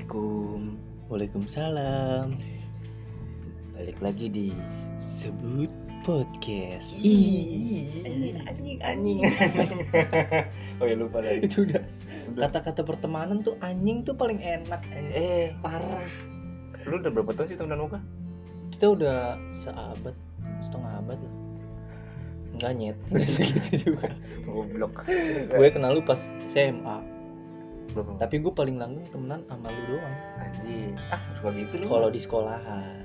Assalamualaikum. Waalaikumsalam. Balik lagi di Sebut podcast. Ih, anjing anjing anjing. Oh ya lupa lagi. Itu udah. Kata-kata pertemanan tuh anjing tuh paling enak Eh Parah. Lu udah berapa tahun sih temenan muka? Kita udah seabad Setengah abad lah. Enggak nyet Nggak segitu juga. Goblok. Gue kenal lu pas SMA Berapa? Tapi gue paling langgeng temenan sama lu doang Anjing Ah suka gitu lu Kalau di sekolahan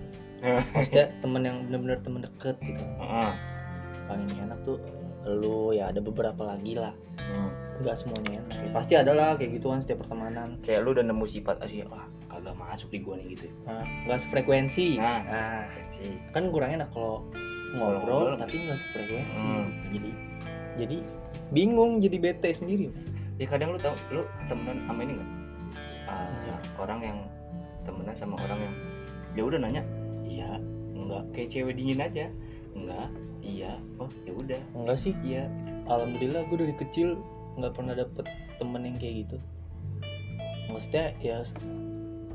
Maksudnya temen yang bener-bener temen deket gitu Heeh. Paling enak tuh Lu ya ada beberapa lagi lah Hmm. Enggak semuanya enak ya. Pasti ada lah kayak gituan setiap pertemanan Kayak lu udah nemu sifat asli Wah kagak masuk di gua nih gitu Nah, nggak sefrekuensi. Nah, Nah, sih kan kurang enak kalau ngobrol. ngobrol tapi nggak sefrekuensi. Hmm. Jadi jadi bingung jadi bete sendiri. Ya kadang lu tau Lu temenan sama ini gak? Ah, Iya. Orang yang temenan sama orang yang Ya udah nanya Iya Enggak Kayak cewek dingin aja Enggak Iya Oh ya udah Enggak sih. Iya Alhamdulillah gue dari kecil nggak pernah dapet temen yang kayak gitu. Maksudnya ya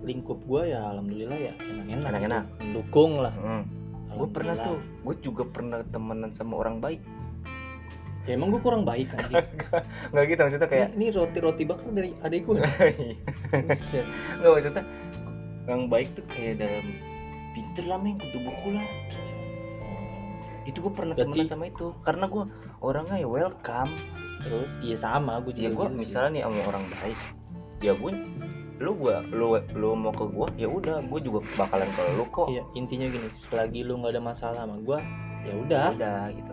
lingkup gue ya alhamdulillah ya enak-enak. Enak-enak. Mendukung lah. Hmm. Gue pernah tuh, gue juga pernah temenan sama orang baik. Ya emang gue kurang baik kan. Nggak gitu maksudnya kayak, Ini roti-roti bakar dari adik gue. Buset. nggak maksudnya yang baik tuh kayak dalam pinter lah meng kutu buku lah. Itu gue pernah Berarti- temenan sama itu, karena gue orangnya ya welcome. Terus iya sama gue juga. Ya gue gitu misalnya nih sama orang baik, ya gue lu gua lu lu mau ke gua ya udah gue juga bakalan ke lu kok Iya, intinya gini, selagi lu nggak ada masalah sama gua, ya Ya udah. udah gitu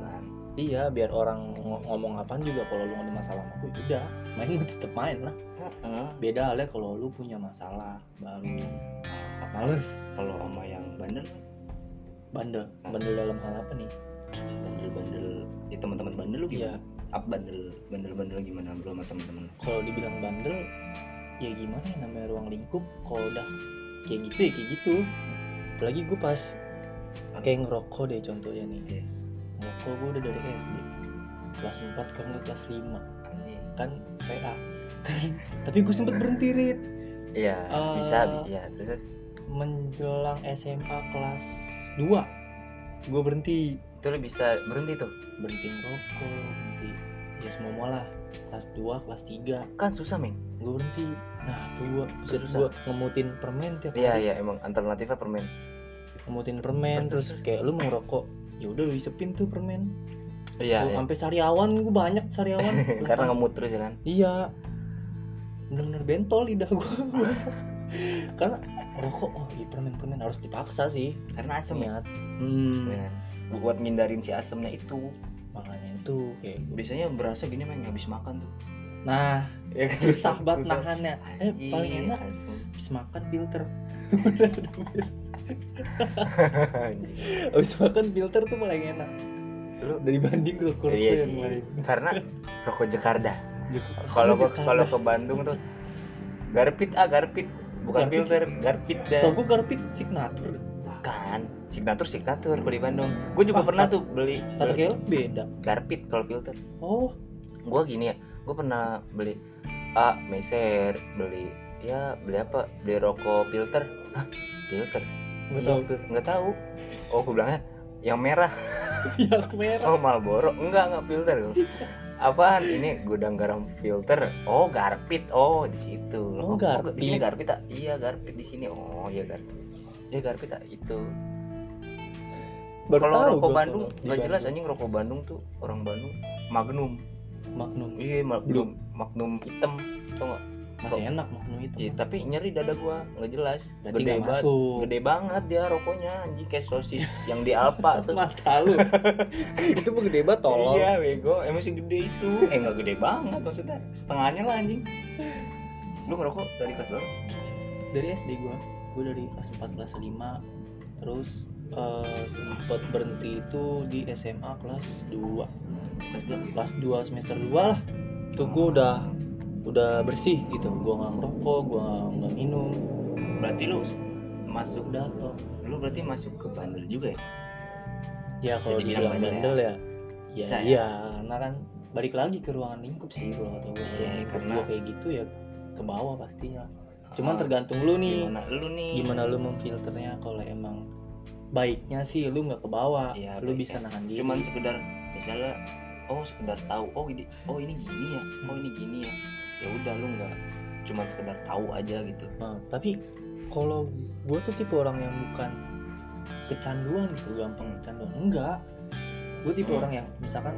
Iya, biar orang ng- ngomong apaan juga kalau lu ada masalah sama ya udah. Main tetep main lah. Beda halnya kalau lu punya masalah baru apa males kalau sama yang bandel bandel. Bandel dalam hal apa nih? bandel-bandel ya teman-teman bandel lu gimana? Apa bandel bandel-bandel gimana bro sama teman-teman? kalau dibilang bandel ya gimana ya namanya ruang lingkup kalau udah kayak gitu ya kayak gitu. Apalagi gua pas kayak ngerokok deh contohnya nih. Iya. Ngerokok gua udah dari SD. Kelas 4 kalau nggak kelas 5 Anjing. kan PA tapi gue sempet berhenti Rit Iya, Eh, bisa, iya. Terus terus. menjelang SMA kelas 2 gue berhenti itu lu bisa berhenti tuh. berhenti ngerokok berhenti ya semua malah kelas 2 kelas 3 Kan susah, Meng. gue berhenti nah tuh gue Susah. gue ngemutin permen tiap Iya, hari iya, emang alternatifnya permen. ngemutin permen Terus, terus, terus, kayak lu mau ngerokok ya udah lu isepin tuh permen Iya, iya. sampai sariawan gue banyak sariawan Karena ngemut terus ya kan. iya bener-bener bentol lidah gue karena rokok oh iya permen-permen harus dipaksa sih Karena asem ya. hmm, Ya. Buat ngindarin si asemnya itu. makanya itu kayak Biasanya berasa gini, Meng, habis makan tuh. nah Ya kan? susah banget nahannya eh paling enak asem. habis makan filter Habis makan filter tuh paling enak. Lu dari banding rokok iya yang sih. Karena rokok Jakarta. Kalau kalau ke Bandung tuh garpit ah garpit. Bukan Garpit filter garpit dan gue garpit signatur. Bukan signatur signatur kalau di Bandung. Gue juga Ah, pernah tuh beli tata kelek beda. Garpit kalau filter. Oh. Gue gini ya gue pernah beli ah meser beli ya beli apa? Beli rokok filter. Ah filter nggak Iya, tahu nggak tahu. Oh gue bilangnya yang merah. Yang merah. Oh Marlboro. Enggak enggak filter. Apaan? Ini gudang garam filter. Oh garpit. Oh di situ. Oh, di sini Garpit. garpit ah. Iya garpit di sini. Oh iya garpit. Ya garpit ah. Itu. Kalau tahu rokok Bandung nggak jelas anjing rokok Bandung tuh orang Bandung. Magnum. Magnum. Iya Magnum. Magnum hitam tau nggak masih enak Magnum itu. Iya tapi nyeri dada gua nggak jelas. Berarti gede banget gede banget dia rokoknya anjing kayak sosis yang di Alfa tuh. Mata lu. Itu mah gede banget tolong. Iya bego, emang sih gede itu. Eh nggak gede banget maksudnya. Setengahnya lah anjing. Lu ngerokok dari kelas berapa? dari SD gua. Gua dari kelas 4 kelas 5 terus eh, sempet berhenti itu di SMA kelas 2 Kelas dua? Kelas 2 semester 2 lah. Itu gua udah udah bersih gitu. Gua nggak ngerokok gua nggak minum. Berarti lu masuk udah toh Lu berarti masuk ke bandel juga ya? ya kalau dibilang bandel bandel ya? ya. Bisa ya? iya karena kan balik lagi ke ruangan lingkup sih kalau kata gue Iya, Ruangan lingkup karena- gua kayak gitu ya ke bawah pastinya. Cuman Ah, tergantung lu nih. gimana lu nih? Gimana lu memfilternya kalau emang baiknya sih lu nggak ke bawah. Iya, lu baiknya. bisa nahan diri. Cuman sekedar misalnya oh sekedar tahu. Oh ini oh ini gini ya. Oh ini gini ya. Ya udah lu nggak cuman sekedar tahu aja gitu. Nah, tapi kalau gue tuh tipe orang yang bukan kecanduan gitu gampang kecanduan. Enggak. Gue tipe Hmm. orang yang misalkan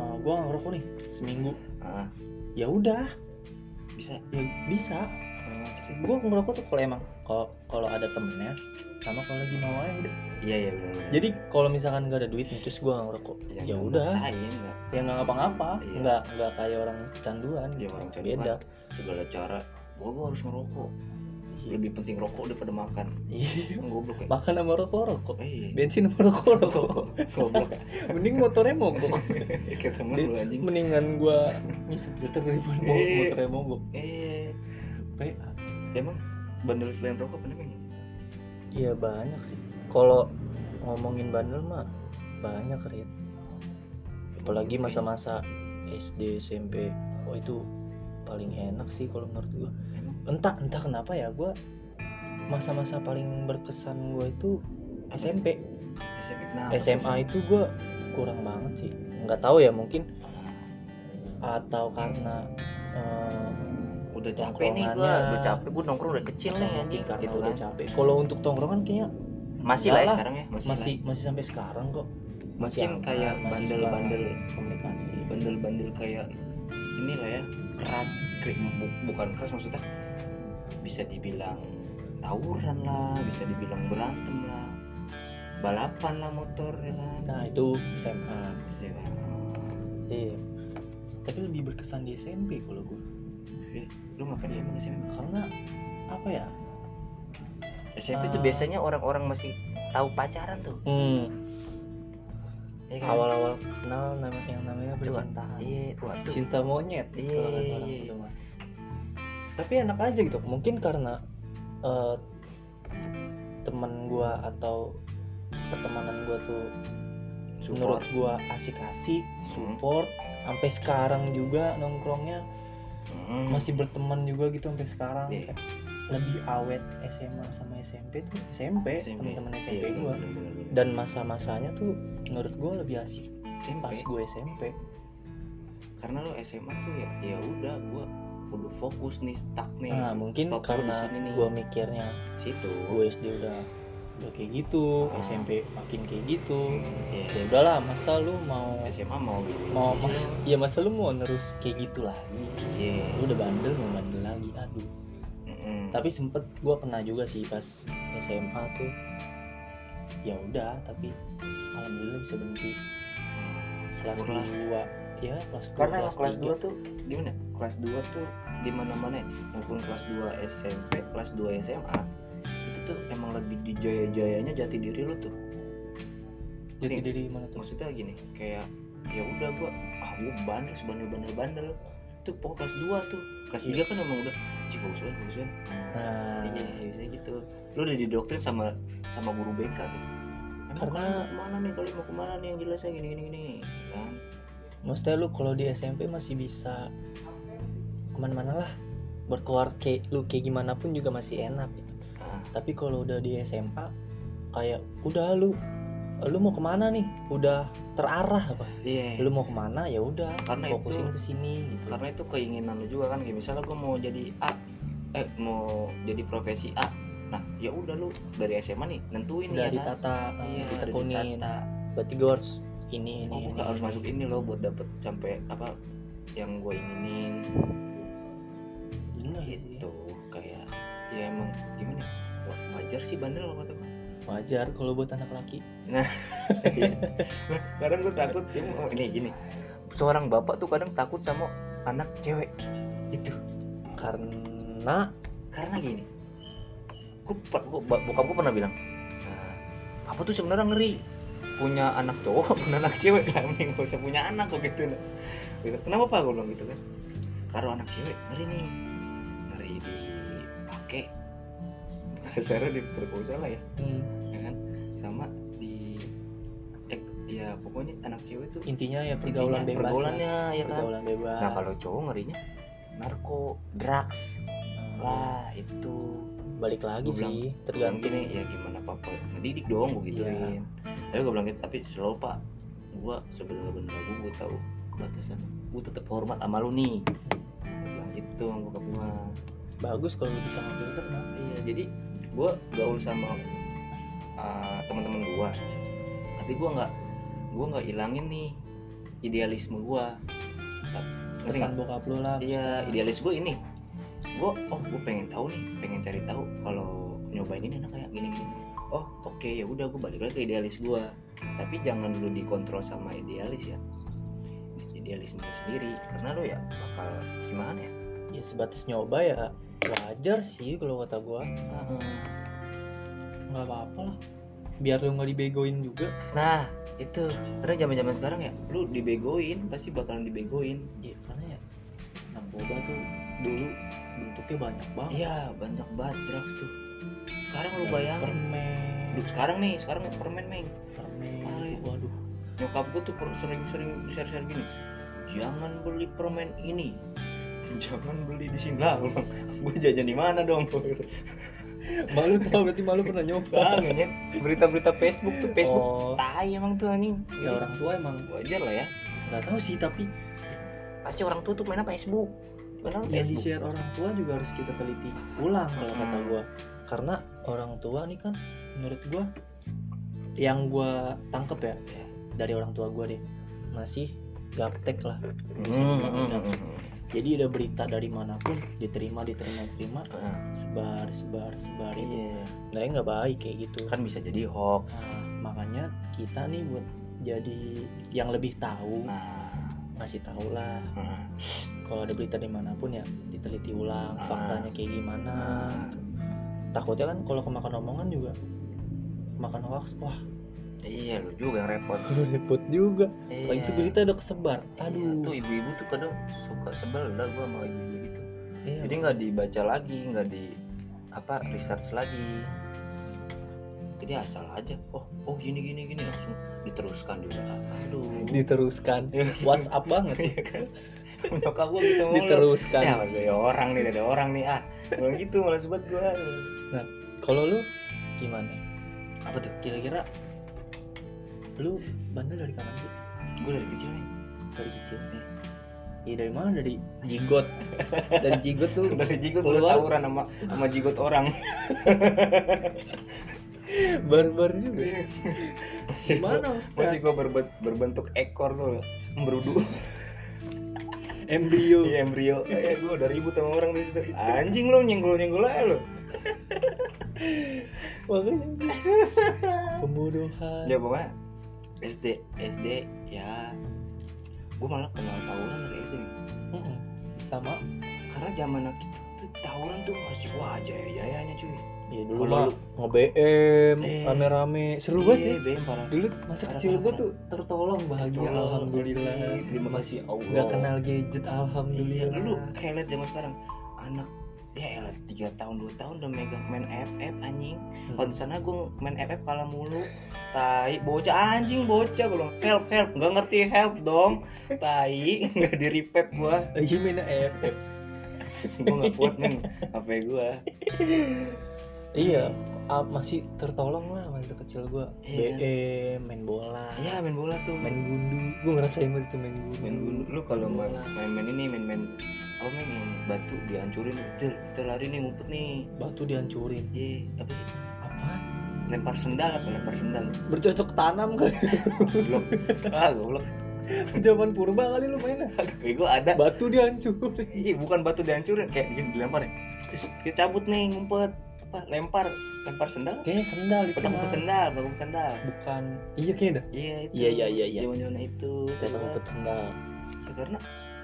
uh, gue ngerokok nih seminggu. Ah. Ya udah. Bisa. Ya bisa Gitu. gue ngerokok tuh kalau emang kalau ada temennya sama kalau lagi mau aja udah. Iya iya benar jadi kalau misalkan nggak ada duit nih, terus gue ngerokok ya udah. saya nggak. Ya nggak ngapa-ngapa Iya. nggak nggak kayak orang kecanduan ya gitu. orang cari beda. Segala cara. Gua, gua harus ngerokok. Iya. lebih penting rokok daripada makan. Iya. kan goblok ya. Makan sama rokok rokok. Eh iya. Bensin sama rokok rokok. Goblok. Mending motornya mogok. Kayak temen lu anjing. Mendingan gua ngisi filter daripada Eh. motornya mogok. Eh PA emang bandel selain rokok apa namanya iya banyak sih. Kalau ngomongin bandel mah banyak Rit. Apalagi masa-masa SD SMP oh itu paling enak sih kalau menurut gua. Emang? Entah entah kenapa ya gua masa-masa paling berkesan gua itu SMP SMP kenapa? SMA itu gua kurang banget sih. Nggak tahu ya mungkin atau karena eh, udah capek nih gua. Udah capek. Gua nongkrong udah kecil nih anjing. karena gitu udah kan. capek. Kalau untuk tongkrongan kayaknya masih lah ya lah. sekarang ya masih masih masih sampai sekarang kok. Masih Mungkin kayak bandel-bandel. komunikasi. lah. bandel-bandel kayak inilah ya keras bukan keras maksudnya. Bisa dibilang tawuran lah bisa dibilang berantem lah balapan lah motor ya kan? Nah itu SMA SMA. iya. Tapi lebih berkesan di SMP kalau gue Eh, lu ngapain ya emang SMP karena apa ya SMP tuh Ah. biasanya orang-orang masih tahu pacaran tuh hmm, ya kan? awal-awal kenal nama yang namanya percintaan iya waduh cinta monyet Iya, iya, iya. mah. tapi enak aja gitu mungkin karena eh, teman gua atau pertemanan gua tuh menurut support gua asik-asik Hmm. support sampai sekarang juga nongkrongnya Hmm. masih berteman juga gitu sampai sekarang. Kayak lebih awet SMA sama SMP tuh SMP, SMP. teman-teman SMP bener, bener. dan masa-masanya tuh menurut gua lebih asik SMP pas gue SMP karena lo SMA tuh ya ya udah gua udah fokus nih stuck nih nah mungkin Stop karena gua mikirnya situ gue SD udah udah kayak gitu Ah. SMP makin kayak gitu. Iya. ya udahlah masa lu mau SMA mau mau di mas ya masa lu mau terus kayak gitu lagi? Iya. Lu udah bandel mau bandel lagi aduh. Mm-mm. tapi sempet gue kena juga sih pas SMA tuh. Ya udah tapi alhamdulillah bisa berhenti. Kelas Syukurlah. dua. Ya kelas dua karena kelas, kelas. 2 tuh gimana? Kelas 2 tuh di mana mana maupun kelas 2 SMP kelas 2 SMA itu emang lagi di jaya jayanya jati diri lu tuh. Jadi Nih, dari mana tuh? maksudnya gini kayak ya udah gua ah gua bandel sebandel bandel. Bandel itu pokok kelas 2 tuh. Kelas Iya. 3 kan emang udah Ci fokus banget fokus banget. Nah. Iya bisa gitu. Lu udah didoktrin sama sama guru BK tuh? Emang Karena- ke mana nih kalian mau ke mana nih yang jelasnya gini gini gini kan? Maksudnya lu kalau di SMP masih bisa ke mana-mana lah. Berkeluar kayak lu kayak gimana pun juga masih enak tapi kalau udah di SMA kayak udah lu lu mau ke mana nih? Udah terarah apa? Iya. Lu mau ke mana? Ya udah Karena fokusin itu- ke sini gitu. karena itu keinginan lu juga kan kayak misalnya gua mau jadi A eh mau jadi profesi A nah ya udah lu dari SMA nih nentuin udah ya kan? ditata eh, iya ditekunin. ditata. berarti gue harus ini ini, oh ini, harus ini. masuk ini loh buat dapet sampai apa yang gue inginin. Gila sih. gitu kayak ya emang gimana? ya, wajar sih bandel kalau kata gue wajar kalau buat anak laki. Nah kadang gue takut oh, ini gini. Seorang bapak tuh kadang takut sama anak cewek. Itu karena karena gini. Gue, gue bokap gue pernah bilang "Nah, apa tuh sebenarnya ngeri. Punya anak cowok punya anak cewek. Lah mending gak usah punya anak kok gitu. Nah. gitu. kenapa pak? Gue bilang gitu kan. Kalau anak cewek ngeri nih. Ngeri dipakai kasarnya diperkosa lah ya? Hmm, ya kan? Sama di eh, ya pokoknya anak cewek tuh intinya ya pergaulan intinya bebas lah. pergaulannya ya kan? Pergaulan bebas. Nah kalau cowok ngerinya narko drugs Nah, lah itu. Balik lagi Gua bilang, sih tergantung tergantung. gini ya gimana papa ngedidik dong gue gituin. Tapi gue bilang gitu tapi selalu pak. Gue sebenarnya gue gue tahu batasan. Gue tetap hormat sama lu nih. Gue bilang gitu sama bokap gue bagus kalau lu bisa ngefilter nah iya jadi gue gaul sama uh, teman-teman gue tapi gue nggak gue nggak ilangin nih idealisme gue pesan bokap lu lah iya idealis gue ini. Gue oh gue pengen tahu nih pengen cari tahu kalau nyobain ini enak kayak gini gini oh oke ya udah gue balik lagi ke idealis gue tapi jangan lu dikontrol sama idealis ya. Idealisme lu sendiri karena lu ya bakal gimana ya? Ya sebatas nyoba ya wajar sih kalau kata gua. Nggak apa-apa lah. Biar lu nggak dibegoin juga. Nah itu. Karena zaman zaman sekarang ya lu dibegoin pasti bakalan dibegoin. Ya karena ya narkoba tuh dulu bentuknya banyak banget. Iya banyak banget drugs tuh. Sekarang lu bayangin. permen. Duh, sekarang nih sekarang permen meng permen Ay. waduh. Nyokap gue tuh sering-sering share-share gini jangan beli permen ini jangan beli di sini. Lah gue jajan di mana dong? Malu tau berarti malu pernah nyoba. Ya. Berita-berita Facebook tuh Facebook oh. tai emang tuh anjing. Ya orang tua emang wajar lah ya. Nggak tahu sih tapi pasti orang tua tuh mainnya Facebook. Mainnya yang di Facebook. share orang tua juga harus kita teliti ulang kalau kata Hmm. gua. Karena orang tua nih kan menurut gua yang gua tangkep ya Ya. dari orang tua gua deh masih gaptek lah. Hmm, hmm, hmm, hmm. Jadi ada berita dari mana pun diterima diterima diterima Ah, sebar sebar sebar itu. Iya. Nah nggak baik kayak gitu. Kan bisa jadi hoax. Nah, makanya kita nih buat jadi yang lebih tahu nah. ngasih tahu lah. Ah. kalau ada berita di mana pun ya diteliti ulang Ah. faktanya kayak gimana gitu. takutnya kan kalau kemakan omongan juga makan hoax wah iya lu juga yang repot. Repot juga. Iya. Wah, itu berita udah kesebar. Iya, aduh. tuh ibu-ibu tuh kadang suka sebel lah gua sama ibu gitu. Iya. jadi nggak dibaca lagi nggak di apa research lagi. Jadi asal aja oh oh gini gini gini langsung diteruskan juga aduh. Diteruskan. Iya. WhatsApp banget. Iya kan? Nyokap gua gitu mulu. diteruskan. Ya ada orang nih ada orang nih. Ah Gua gitu malah sobat gua. Kalau lu? Gimana? Apa tuh? Kira-kira lu bandel dari kapan sih? Gua dari kecil nih. Dari kecil Iya. Iya dari mana? Dari jigot. Dari jigot tuh dari jigot udah tawuran sama sama jigot orang. Barbar juga. Masih gimana masih gua berbe- berbentuk ekor tuh berudu embrio. Iya embrio. Eh gue udah ribut sama orang di situ. Anjing lo nyenggol nyenggol aja lo. makanya. Pembunuhan. Ya pokoknya SD SD ya gue malah kenal tawuran dari SD. Mm-mm. sama Karena zaman kita tuh tawuran tuh masih wah jaya jayanya cuy. ya dulu Kalau mah lu- nge-BM Eh. rame-rame seru banget ya Iya, BM parah. dulu masa Parah, kecil parah. tuh tertolong bahagia Tertolong. alhamdulillah terima kasih Allah. nggak kenal gadget Iya, alhamdulillah dulu kayak liat zaman sekarang anak ya elah tiga tahun dua tahun udah megang main FF anjing. Hmm. kalau di sana gue main FF kalah mulu. Tai bocah anjing bocah gue bilang help help. Nggak ngerti help dong. Tai nggak di repep gue lagi main FF gue nggak kuat main HP gue iya ah, masih tertolong lah masa kecil gua. Iya. BM main bola. Iya main bola tuh. Main gundu. Gua ngerasain banget itu main gundu. Main gundu. Lu kalau main main main ini main main apa main? Yang batu dihancurin. Del, kita lari nih ngumpet nih. Batu dihancurin. Iya apa sih? Apaan? Lempar sendal apa? Lempar sendal. Bercocok tanam kali. Goblok. Ah goblok. Zaman purba kali lu mainnya. Gue ada. Batu dihancurin. Iya, bukan batu dihancurin kayak gini dilempar ya. Terus kita cabut nih ngumpet apa? Lempar. Lempar sendal? Kayaknya sendal itu petak mah. ngumpet sendal petak ngumpet sendal. Bukan. Iya kayaknya dah iya itu. Iya, iya, iya, iya. zaman zaman itu. Saya Sobat. ngumpet sendal. Ya, karena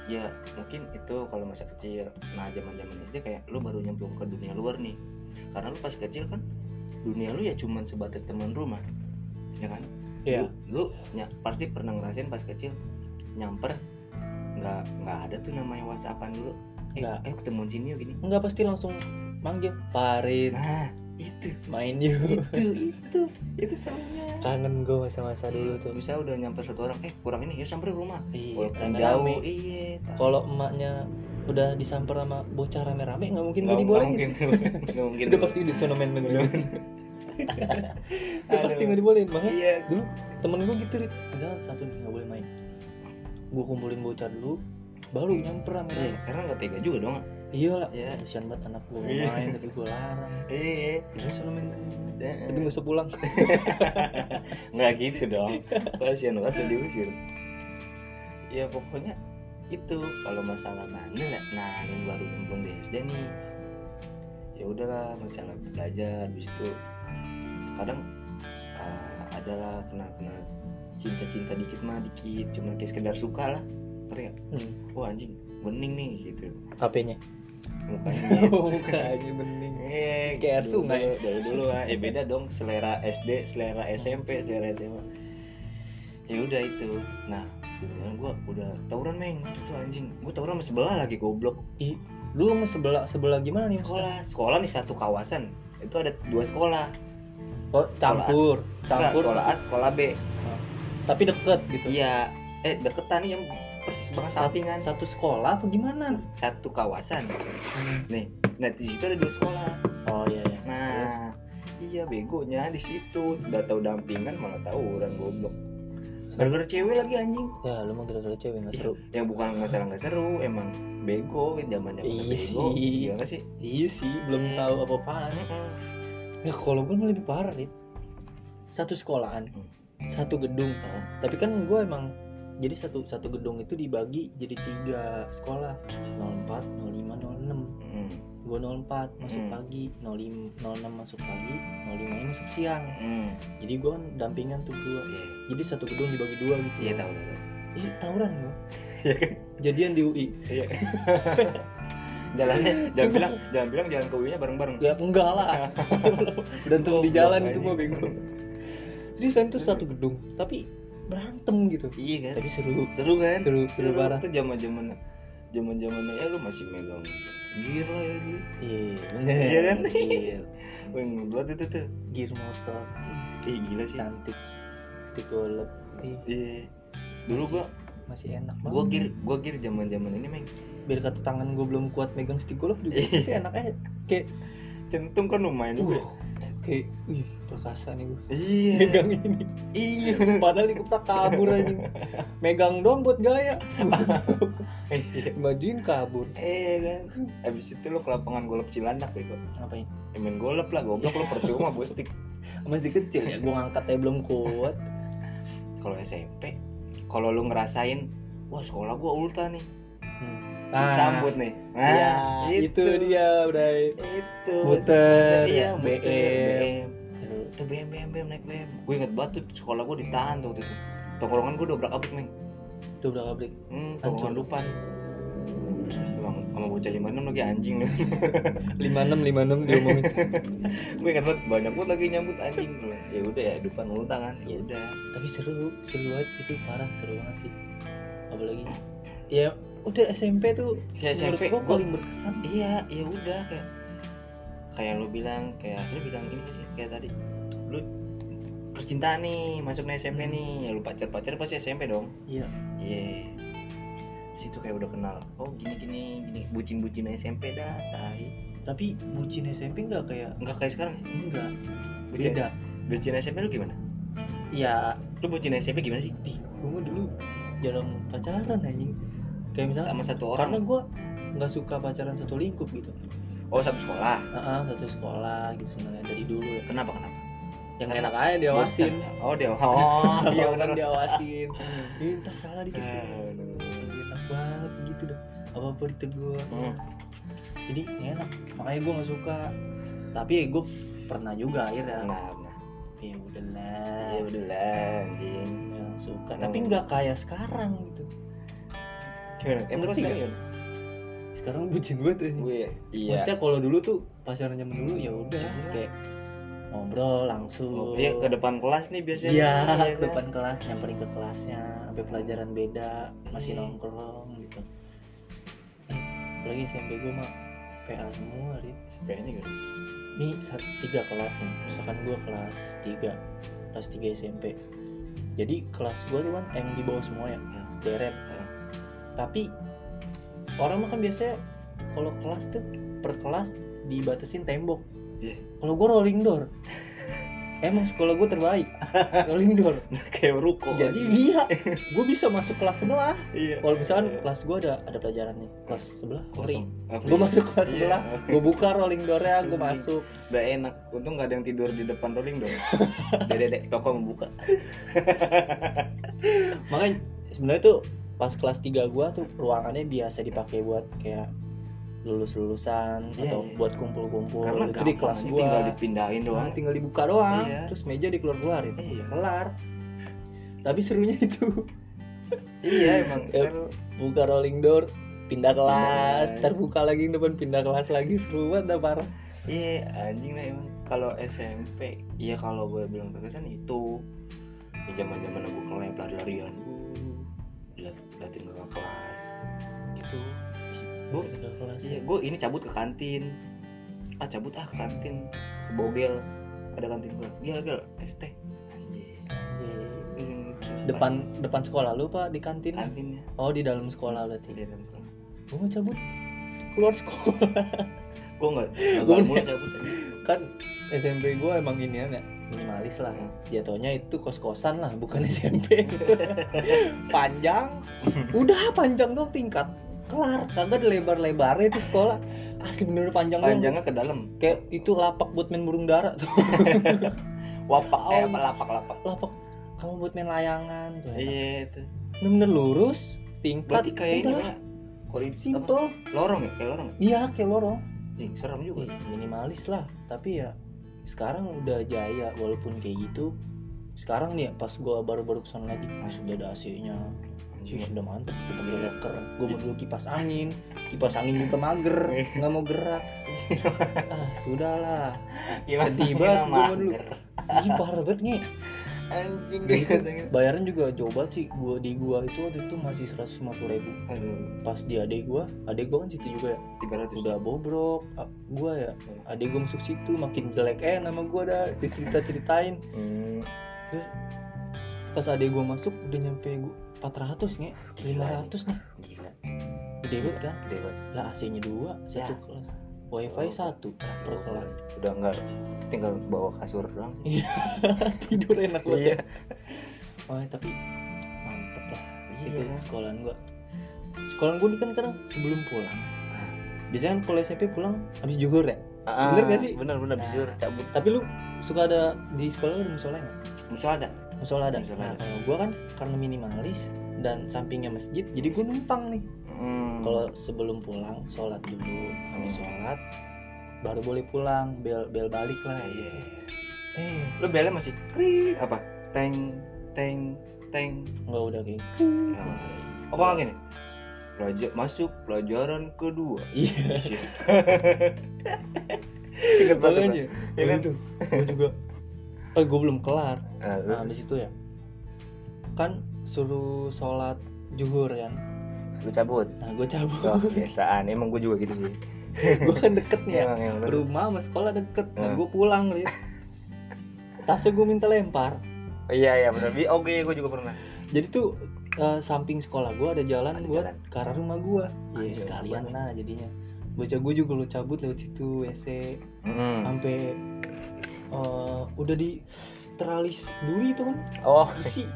ya mungkin itu kalau masa kecil. Nah zaman zaman SD kayak lu baru nyemplung ke dunia luar nih. Karena lu pas kecil kan dunia lu ya cuman sebatas teman rumah. Ya kan? Iya. lu, lu ya, pasti pernah ngerasain pas kecil nyamper nggak nggak ada tuh namanya whatsappan dulu. Eh, Nggak. ayo ketemuan sini yuk gini. Enggak pasti langsung manggil parit nah itu. Main yuk. Itu itu. Itu serunya. Kangen gue masa-masa dulu tuh. Bisa udah nyamper satu orang. Eh kurang ini. Ya sampai rumah. Iya walaupun jauh. Iya kalau emaknya udah disamper sama bocah rame-rame nggak mungkin gak nggak dibolehin. mungkin. Nggak mungkin. Udah pasti udah sono main main main. udah pasti nggak dibolehin. Makanya iya. dulu temen gue gitu Rit. misalkan satu nih nggak boleh main. Gue kumpulin bocah dulu baru nyamper rame Iya, karena nggak tega juga dong iya. Lah Iya. kasihan banget anak gue Iya. main tapi gue larang. Iya. Udah sono main? Tapi nggak usah pulang. Nggak gitu dong. Kasihan banget udah diusir. Ya pokoknya itu. Kalau masalah bandel ya nah yang baru nyemplung di SD nih. Ya udahlah masalah belajar di situ kadang uh, adalah kenal kenal cinta cinta dikit mah dikit cuma kayak sekedar suka lah. Ngerti nggak? Hmm. wah anjing bening nih gitu. HP-nya mukanya mukanya bening Eh, Kayak air sungai. Dari dulu lah. Eh beda dong selera SD, selera SMP, selera SMA. Ya udah itu. Nah, kemudian gua udah tawuran meng itu tuh anjing. Gua tawuran sama sebelah lagi goblok. Ih, lu sama sebelah sebelah gimana nih Sekolah, sekolah nih satu kawasan. Itu ada dua sekolah. oh campur Enggak, campur sekolah A, sekolah B. tapi deket gitu Iya, eh deketan yang persis banget sampingan. satu sekolah apa gimana Satu kawasan. Nih, nah di situ ada dua sekolah. oh iya iya Nah, iya begonya di situ. Udah tahu dampingan malah tawuran goblok. Gara-gara cewek lagi anjing. ya lu mah gara-gara cewek nggak Iya. seru Yang bukan masalah nggak seru, emang bego zaman zaman Iya bego. Iya nggak sih? iya sih belum tahu apa-apaan ya kalau gue lebih parah nih satu sekolahan Hmm. satu gedung Hah? tapi kan gue emang jadi satu satu gedung itu dibagi jadi tiga sekolah 04 05 06 Hmm. gue 04 masuk Hmm. pagi 05 06 masuk pagi 05 nya masuk siang Hmm. jadi gue kan dampingan tuh dua Iya, jadi satu gedung dibagi dua gitu iya loh. tahu tahu. ih tawuran gue Iya kan? jadian di UI Iya. Jalannya jangan bilang jangan bilang jalan ke UI-nya bareng-bareng. ya enggak lah berantem di Goblok, jalan itu mah bego seriusan tuh satu gedung tapi berantem gitu Iya kan? tapi seru Seru kan? seru seru parah Itu zaman-zaman zaman-zamannya ya lu masih megang gear lah ya dulu. iya bener Iya kan? Iya. Wih, buat itu tuh. gear motor Ih, gila sih. cantik stick Iya. Dulu gua masih enak banget gua gear gua gear zaman-zaman ini meng biar kata tangan gue belum kuat megang stick golf juga Iya. enak aja kayak centung kan lumayan juga. uh, kayak wih perkasa nih gue Iya. megang ini Iya. padahal kepala kabur aja megang doang buat gaya Iya. majuin kabur Eh kan. Habis itu lo ke lapangan golf Cilandak bego. ngapain Ya, main golf lah goblok lo percuma bawa stick. masih kecil ya gue ngangkatnya belum kuat Kalau SMP, kalau lu ngerasain, wah sekolah gua ulta nih. Hmm. Disambut nih. Nah, ya, itu. dia udah Itu. Muter, Iya, BM. BM. Tuh BM BM BM naik BM. Gue inget banget tuh sekolah gua ditahan tuh waktu itu. Tongkrongan gua dobrak abrik, Meng. itu udah kabrik Hmm, tongkrongan depan. Emang sama bocah 56 lagi anjing lu. lima enam lima enam diomongin gue ingat banget banyak banget lagi nyambut anjing Gua, ya udah ya depan ulta kan ya udah tapi seru seru banget itu parah seru banget sih apalagi ya. Udah SMP tuh kayak menurut SMP gua gue paling berkesan. iya ya udah kayak kayak lu bilang kayak lu bilang ini nggak sih kayak tadi lu percintaan nih masuk nih SMP nih ya lu pacar pacar pasti SMP dong. Iya. Iya. Situ kayak udah kenal oh gini gini gini bucin bucin SMP dah tai. Tapi bucin SMP nggak kayak enggak kayak sekarang? Enggak bucin beda. bucin SMP lu gimana? Ya lu bucin SMP gimana sih? Di mah dulu jarang pacaran anjing kayak misalnya sama satu karena orang gua nggak suka pacaran satu lingkup gitu. Oh satu sekolah? Ah, ah, satu sekolah gitu sebenarnya dari dulu ya. Kenapa kenapa? Yang Karena enak aja diawasin. Bosan ya? oh dia oh iya orang benar diawasin. Ini ntar salah dikit. Ya. bener. enak banget gitu dah. Apa apa ditegur. Hmm. jadi enak. Makanya gue nggak suka. Tapi ya gue pernah juga akhirnya. Nah nah ya udahlah ya udah lah anjing. Yang suka. Hmm. tapi nggak kayak sekarang gimana emang Ngerti sekarang ya sekarang bucin banget aja gue iya maksudnya kalau dulu tuh pacaran zaman dulu ya udah Iya. kayak ngobrol langsung Oh, iya ke depan kelas nih biasanya Iya, Iya ke kan? depan kelas nyamperin ke kelasnya sampai pelajaran beda masih Iya. nongkrong gitu eh, apalagi SMP gue mah PA semua Rit. kayaknya gitu sa- tiga kelas nih misalkan gue kelas 3 kelas 3 SMP jadi kelas gue tuh kan yang di bawah semua ya Hmm. deret Hmm. Tapi orang mah kan biasanya kalau kelas tuh per kelas dibatasin tembok. Iya. kalau gue rolling door. Emang sekolah gue terbaik. Rolling door. Kayak ruko. Jadi iya gue bisa masuk kelas sebelah. Iya. Kalau misalkan kelas gue ada ada pelajaran nih. Kelas sebelah? Kosong gue masuk kelas Iya. sebelah gue buka rolling doornya gue masuk. Udah enak. Untung nggak ada yang tidur di depan rolling dong dede toko membuka makanya sebenarnya tuh pas kelas 3 gua tuh ruangannya biasa dipakai buat kayak lulus lulusan Iya, atau iya. buat kumpul-kumpul. Karena itu di kelas gua. tinggal dipindahin Nah, doang. tinggal dibuka doang Iya. terus meja dikeluar keluarin Iya. kelar. Tapi serunya itu. Iya emang Ya. seru. Buka rolling door pindah kelas kelas. terbuka lagi depan pindah kelas lagi. Seru banget dah parah. Iya anjing lah emang. Kalau SMP iya kalau gue bilang terkesan itu. Ya zaman zaman gue kelep lari-larian liatin kakak kelas. Gitu. Gue kelas iya gue ini cabut ke kantin. Ah cabut ah ke kantin. Ke bogel. Ada kantin gue gila gila ST anjing. Anjir. Hmm, depan depan sekolah lu pak di kantin? Kantinnya. Oh di dalam sekolah berarti? Di dalam sekolah. Gua mau cabut. Keluar sekolah. Gue nggak mulai nih- cabut aja kan SMP gue emang ini ya minimalis lah. Jatuhnya itu kos kosan lah bukan SMP panjang. Udah panjang dong tingkat. Kelar kagak ada lebar lebarnya itu sekolah. Asli bener panjang doang. panjangnya ke dalam. Kayak itu lapak buat main burung dara tuh. Wapak eh Oh. apa lapak lapak. Lapak. Kamu buat main layangan tuh enak. iya itu. Bener-bener lurus tingkat berarti kayak ini. Pak. koridor simple. Lorong ya? Kayak lorong ya? Iya kayak lorong. Jing, serem juga. Minimalis lah. Tapi ya sekarang udah jaya walaupun kayak gitu. Sekarang nih pas gua baru-baru ke sana lagi sudah ada AC-nya. Ih, anjing udah mantep. Udah pakai Iya. locker. Gue mau dulu kipas angin. Kipas angin juga mager. Nggak mau gerak. Ah sudahlah. Sedih banget mau dulu. ih parah banget nih anjing Gitu. deh bayaran juga jauh banget sih. Gua di gua itu waktu itu masih 150 ribu. Aduh pas di adek gua adek gua kan situ juga ya. tiga ratus. Udah bobrok Ah, gua ya. Adek gua masuk situ makin jelek eh nama gua ada dicerita ceritain hmm. terus pas adek gua masuk udah nyampe gua 400 nih 500 nih gila. Gede banget kan? Gede banget lah AC nya dua satu Ya. kelas wifi satu per kelas. Udah enggak itu tinggal bawa kasur doang sih. Tidur enak banget Iya. ya oh tapi mantep lah. Itu iya. sekolahan gua. Sekolahan gua ini kan sekarang sebelum pulang Ah. biasanya kan kalau SMP pulang habis zuhur ya? Ah, Bener gak sih? bener bener Nah. jujur cabut. Tapi lu suka ada di sekolah lu musola nggak? Musuh ada. Musola ada. Musola nah ada. kalau gua kan karena minimalis dan sampingnya masjid jadi gua numpang nih hmm. kalau sebelum pulang sholat dulu habis sholat baru boleh pulang bel bel balik lah iya. eh lu belnya masih krik apa? Teng teng teng. Nggak udah kayak Nah, apa nggak gini? Pelajar, masuk pelajaran kedua. Iya. Ingat banget Iya ya kan? itu. Gue juga. Oh gue belum kelar. Nah, nah terus habis itu ya. Kan suruh sholat zuhur kan lu cabut? Nah gue cabut. Oh, biasaan emang gue juga gitu sih. Gue kan deket nih ya. Emang emang rumah sama sekolah deket. Nah Hmm. gue pulang nih tasnya gue minta lempar. Oh, iya iya benar oke gue juga pernah. Jadi tuh eh, samping sekolah gue ada jalan Ada buat jalan. ke arah rumah gue ya Anjir, sekalian lah jadinya. Bocah gue juga lo cabut lewat situ WC Mm. sampai eh, udah di teralis duri itu kan? Oh. Isi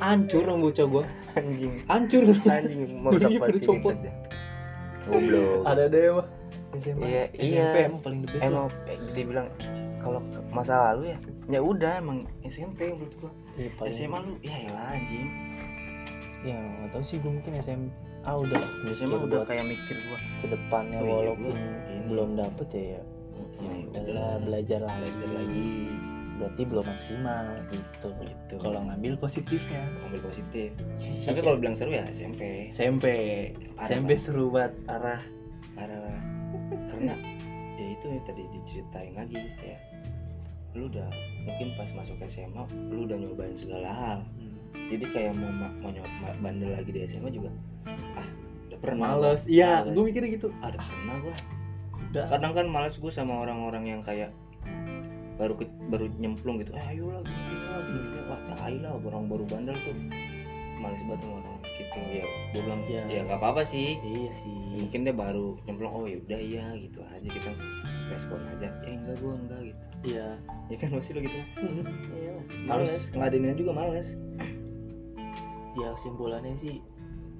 hancur dong bocah gue anjing. Hancur. Anjing fasilitas copot. dia. Goblok. Ada ya mah SMA Iya, SMP iya. emang paling the best emang eh, dibilang kalau masa lalu ya ya udah emang SMP menurut gua. Paling- SMA lu ya elah anjing. Ya nggak tahu sih gue mungkin SMA udah lah SMA udah kayak mikir gua. ke depannya Oh iya, walaupun ini. belum dapet ya ya ya udahlah belajar lagi. belajar lagi berarti belum maksimal gitu. Gitu. kalau ngambil positifnya ambil positif. Tapi kalau bilang seru ya SMP SMP Parah, SMP parah. seru banget arah parah parah. karena ya itu yang tadi diceritain lagi kayak lu udah mungkin pas masuk SMA lu udah nyobain segala hal. Jadi kayak mau ma- mau nyoba bandel lagi di SMA juga ah udah pernah males. Iya gue mikirnya gitu. Ada pernah gua. Udah. Kadang kan males gue sama orang-orang yang kayak baru ke, baru nyemplung gitu. Eh ayo lah gini gini lah gini gini. Wah tai lah orang baru bandel tuh. Males banget sama orang gitu. Ya gue bilang Iya. ya nggak apa-apa sih. Iya sih. Mungkin dia baru nyemplung oh ya udah iya gitu aja. Kita respon aja ya enggak gue enggak gitu. Iya. Ya kan pasti lo gitu kan? Iya. Males. ngeladenin juga males. Ya kesimpulannya sih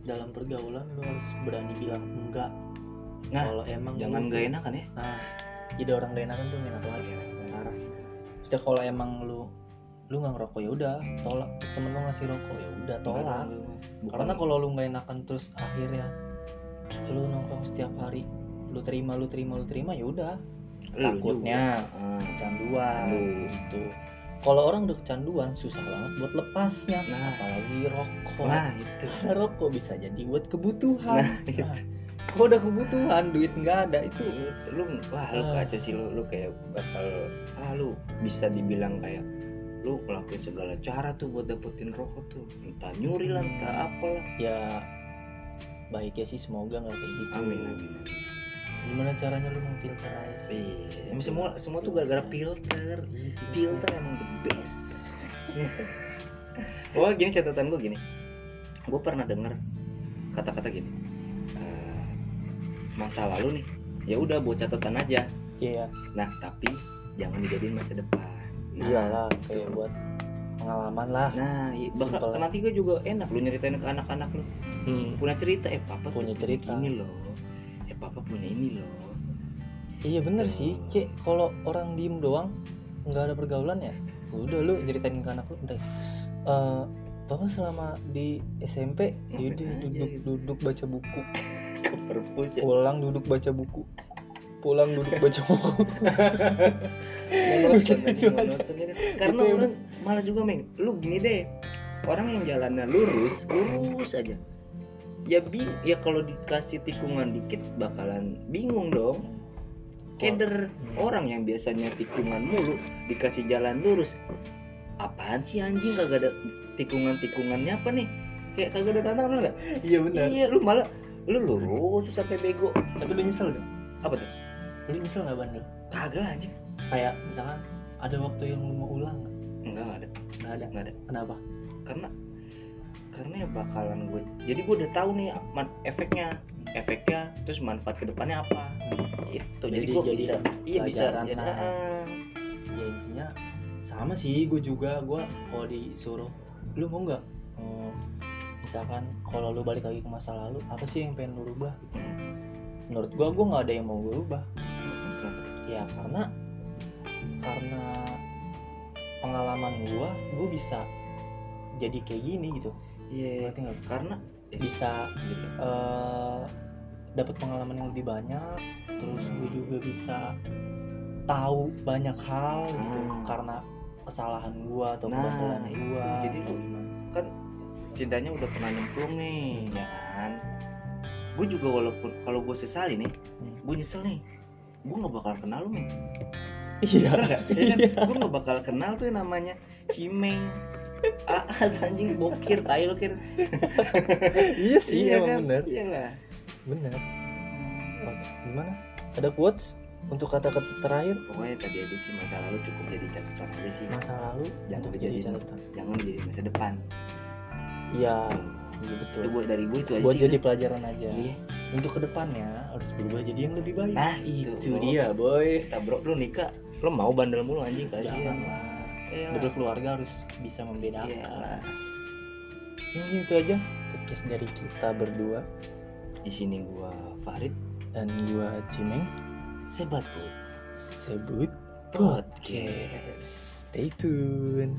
dalam pergaulan lu harus berani bilang enggak. Nah, kalau emang jangan lu- nggak enakan ya. Nah jadi orang gak enakan tuh gak enak lagi parah. Maksudnya kalau emang lu lu nggak ngerokok ya udah tolak. Temen lu ngasih rokok ya udah tolak. Bukan- karena kalau lu nggak enakan terus akhirnya lu nongkrong setiap hari lu terima lu terima lu terima ya udah. Takutnya. Ah, kecanduan. Lu. gitu kalau orang udah kecanduan susah banget buat lepasnya. Nah. apalagi rokok. Nah itu. Karena rokok bisa jadi buat kebutuhan. Nah, gitu. Nah, kalau udah kebutuhan duit nggak ada itu lu, lu wah lu Ah. kacau sih lu lu kayak bakal ah lu bisa dibilang kayak lu ngelakuin segala cara tuh buat dapetin rokok tuh. Entah nyuri lah entah apalah ya baiknya sih semoga nggak kayak gitu. Amin amin, amin. gimana caranya lu memfilter aja sih? Iya, semua semua tuh gara-gara filter. Iya, filter emang the best. Wah gini catatan gue gini. Gue pernah denger kata-kata gini Masa lalu nih. Ya udah buat catatan aja. Iya. Nah tapi jangan dijadiin masa depan. Nah, iyalah kayak buat pengalaman lah. Nah i- bakal Simpel. nanti gue juga enak lu nyeritain ke anak-anak lu. Hmm. Punya cerita eh papa Punya cerita. gini loh. Eh papa punya ini loh. Iya bener Tuh. sih cek kalau orang diem doang nggak ada pergaulan ya? Udah lu ceritain ke anak lu ntar. Eh Papa selama di SMP yaudah aja duduk gitu. baca buku Ke perpus ya. Pulang duduk baca buku. Pulang duduk baca buku. Monoton Gitu aja. monoton ya kan. karena Gitu. orang malas juga meng lu gini deh. Orang yang jalannya lurus lurus aja. Ya bing ya kalau dikasih tikungan dikit bakalan bingung dong. Keder. Orang yang biasanya tikungan mulu dikasih jalan lurus. Apaan sih anjing? Kagak ada tikungan-tikungannya apa nih? Kayak kagak ada tantangan nggak? Iya benar. Iya lu malah lu lurus tuh sampai bego. Tapi lu nyesel gak? apa tuh? Lu nyesel gak bandel? kagak lah anjing. Kayak misalkan ada waktu yang lu mau ulang nggak? enggak enggak ada. Nggak ada? Enggak ada. Kenapa? karena karena ya bakalan gue jadi gue udah tahu nih man- efeknya efeknya terus manfaat ke depannya apa. Itu jadi, Jadi- gue jadi bisa iya bisa jadi, ah, ya intinya sama sih gue juga gue kalau disuruh lu mau nggak? Hmm, misalkan kalau lu balik lagi ke masa lalu apa sih yang pengen lu rubah menurut gue gue nggak ada yang mau gue rubah ya karena karena pengalaman gue gue bisa jadi kayak gini gitu iya ngerti nggak karena ya, bisa gitu. eh dapat pengalaman yang lebih banyak terus gue juga bisa tahu banyak hal gitu Ah. karena kesalahan gue atau Nah, kebodohan itu. gue Jadi lu- kan cintanya udah pernah nyemplung nih ya kan gue juga walaupun kalau gue sesali nih Hmm. gue nyesel nih gue nggak bakal kenal lu men iya nggak? Iya kan? Iya. gue nggak bakal kenal tuh yang namanya cimeng Aat anjing bokir tai lu kir iya sih Iya emang kan? bener Iya lah. bener Oke, gimana ada quotes untuk kata-kata terakhir Pokoknya tadi aja sih masa lalu cukup jadi catatan aja sih. masa lalu Jangan jadi catatan Jangan jadi masa depan. Iya iya Itu betul buat dari gue itu aja buat sih. jadi pelajaran aja Iya. untuk ke depannya harus berubah jadi yang lebih baik Nah, itu, itu dia boy Kita bro lu nikah lo mau bandel mulu anjing kasihan. janganlah Iya udah lah. berkeluarga harus bisa membedakan Iya lah. Mungkin itu aja podcast dari kita berdua Di sini gua Farid dan gua Cimeng sebat put sebut podcast. Stay tune.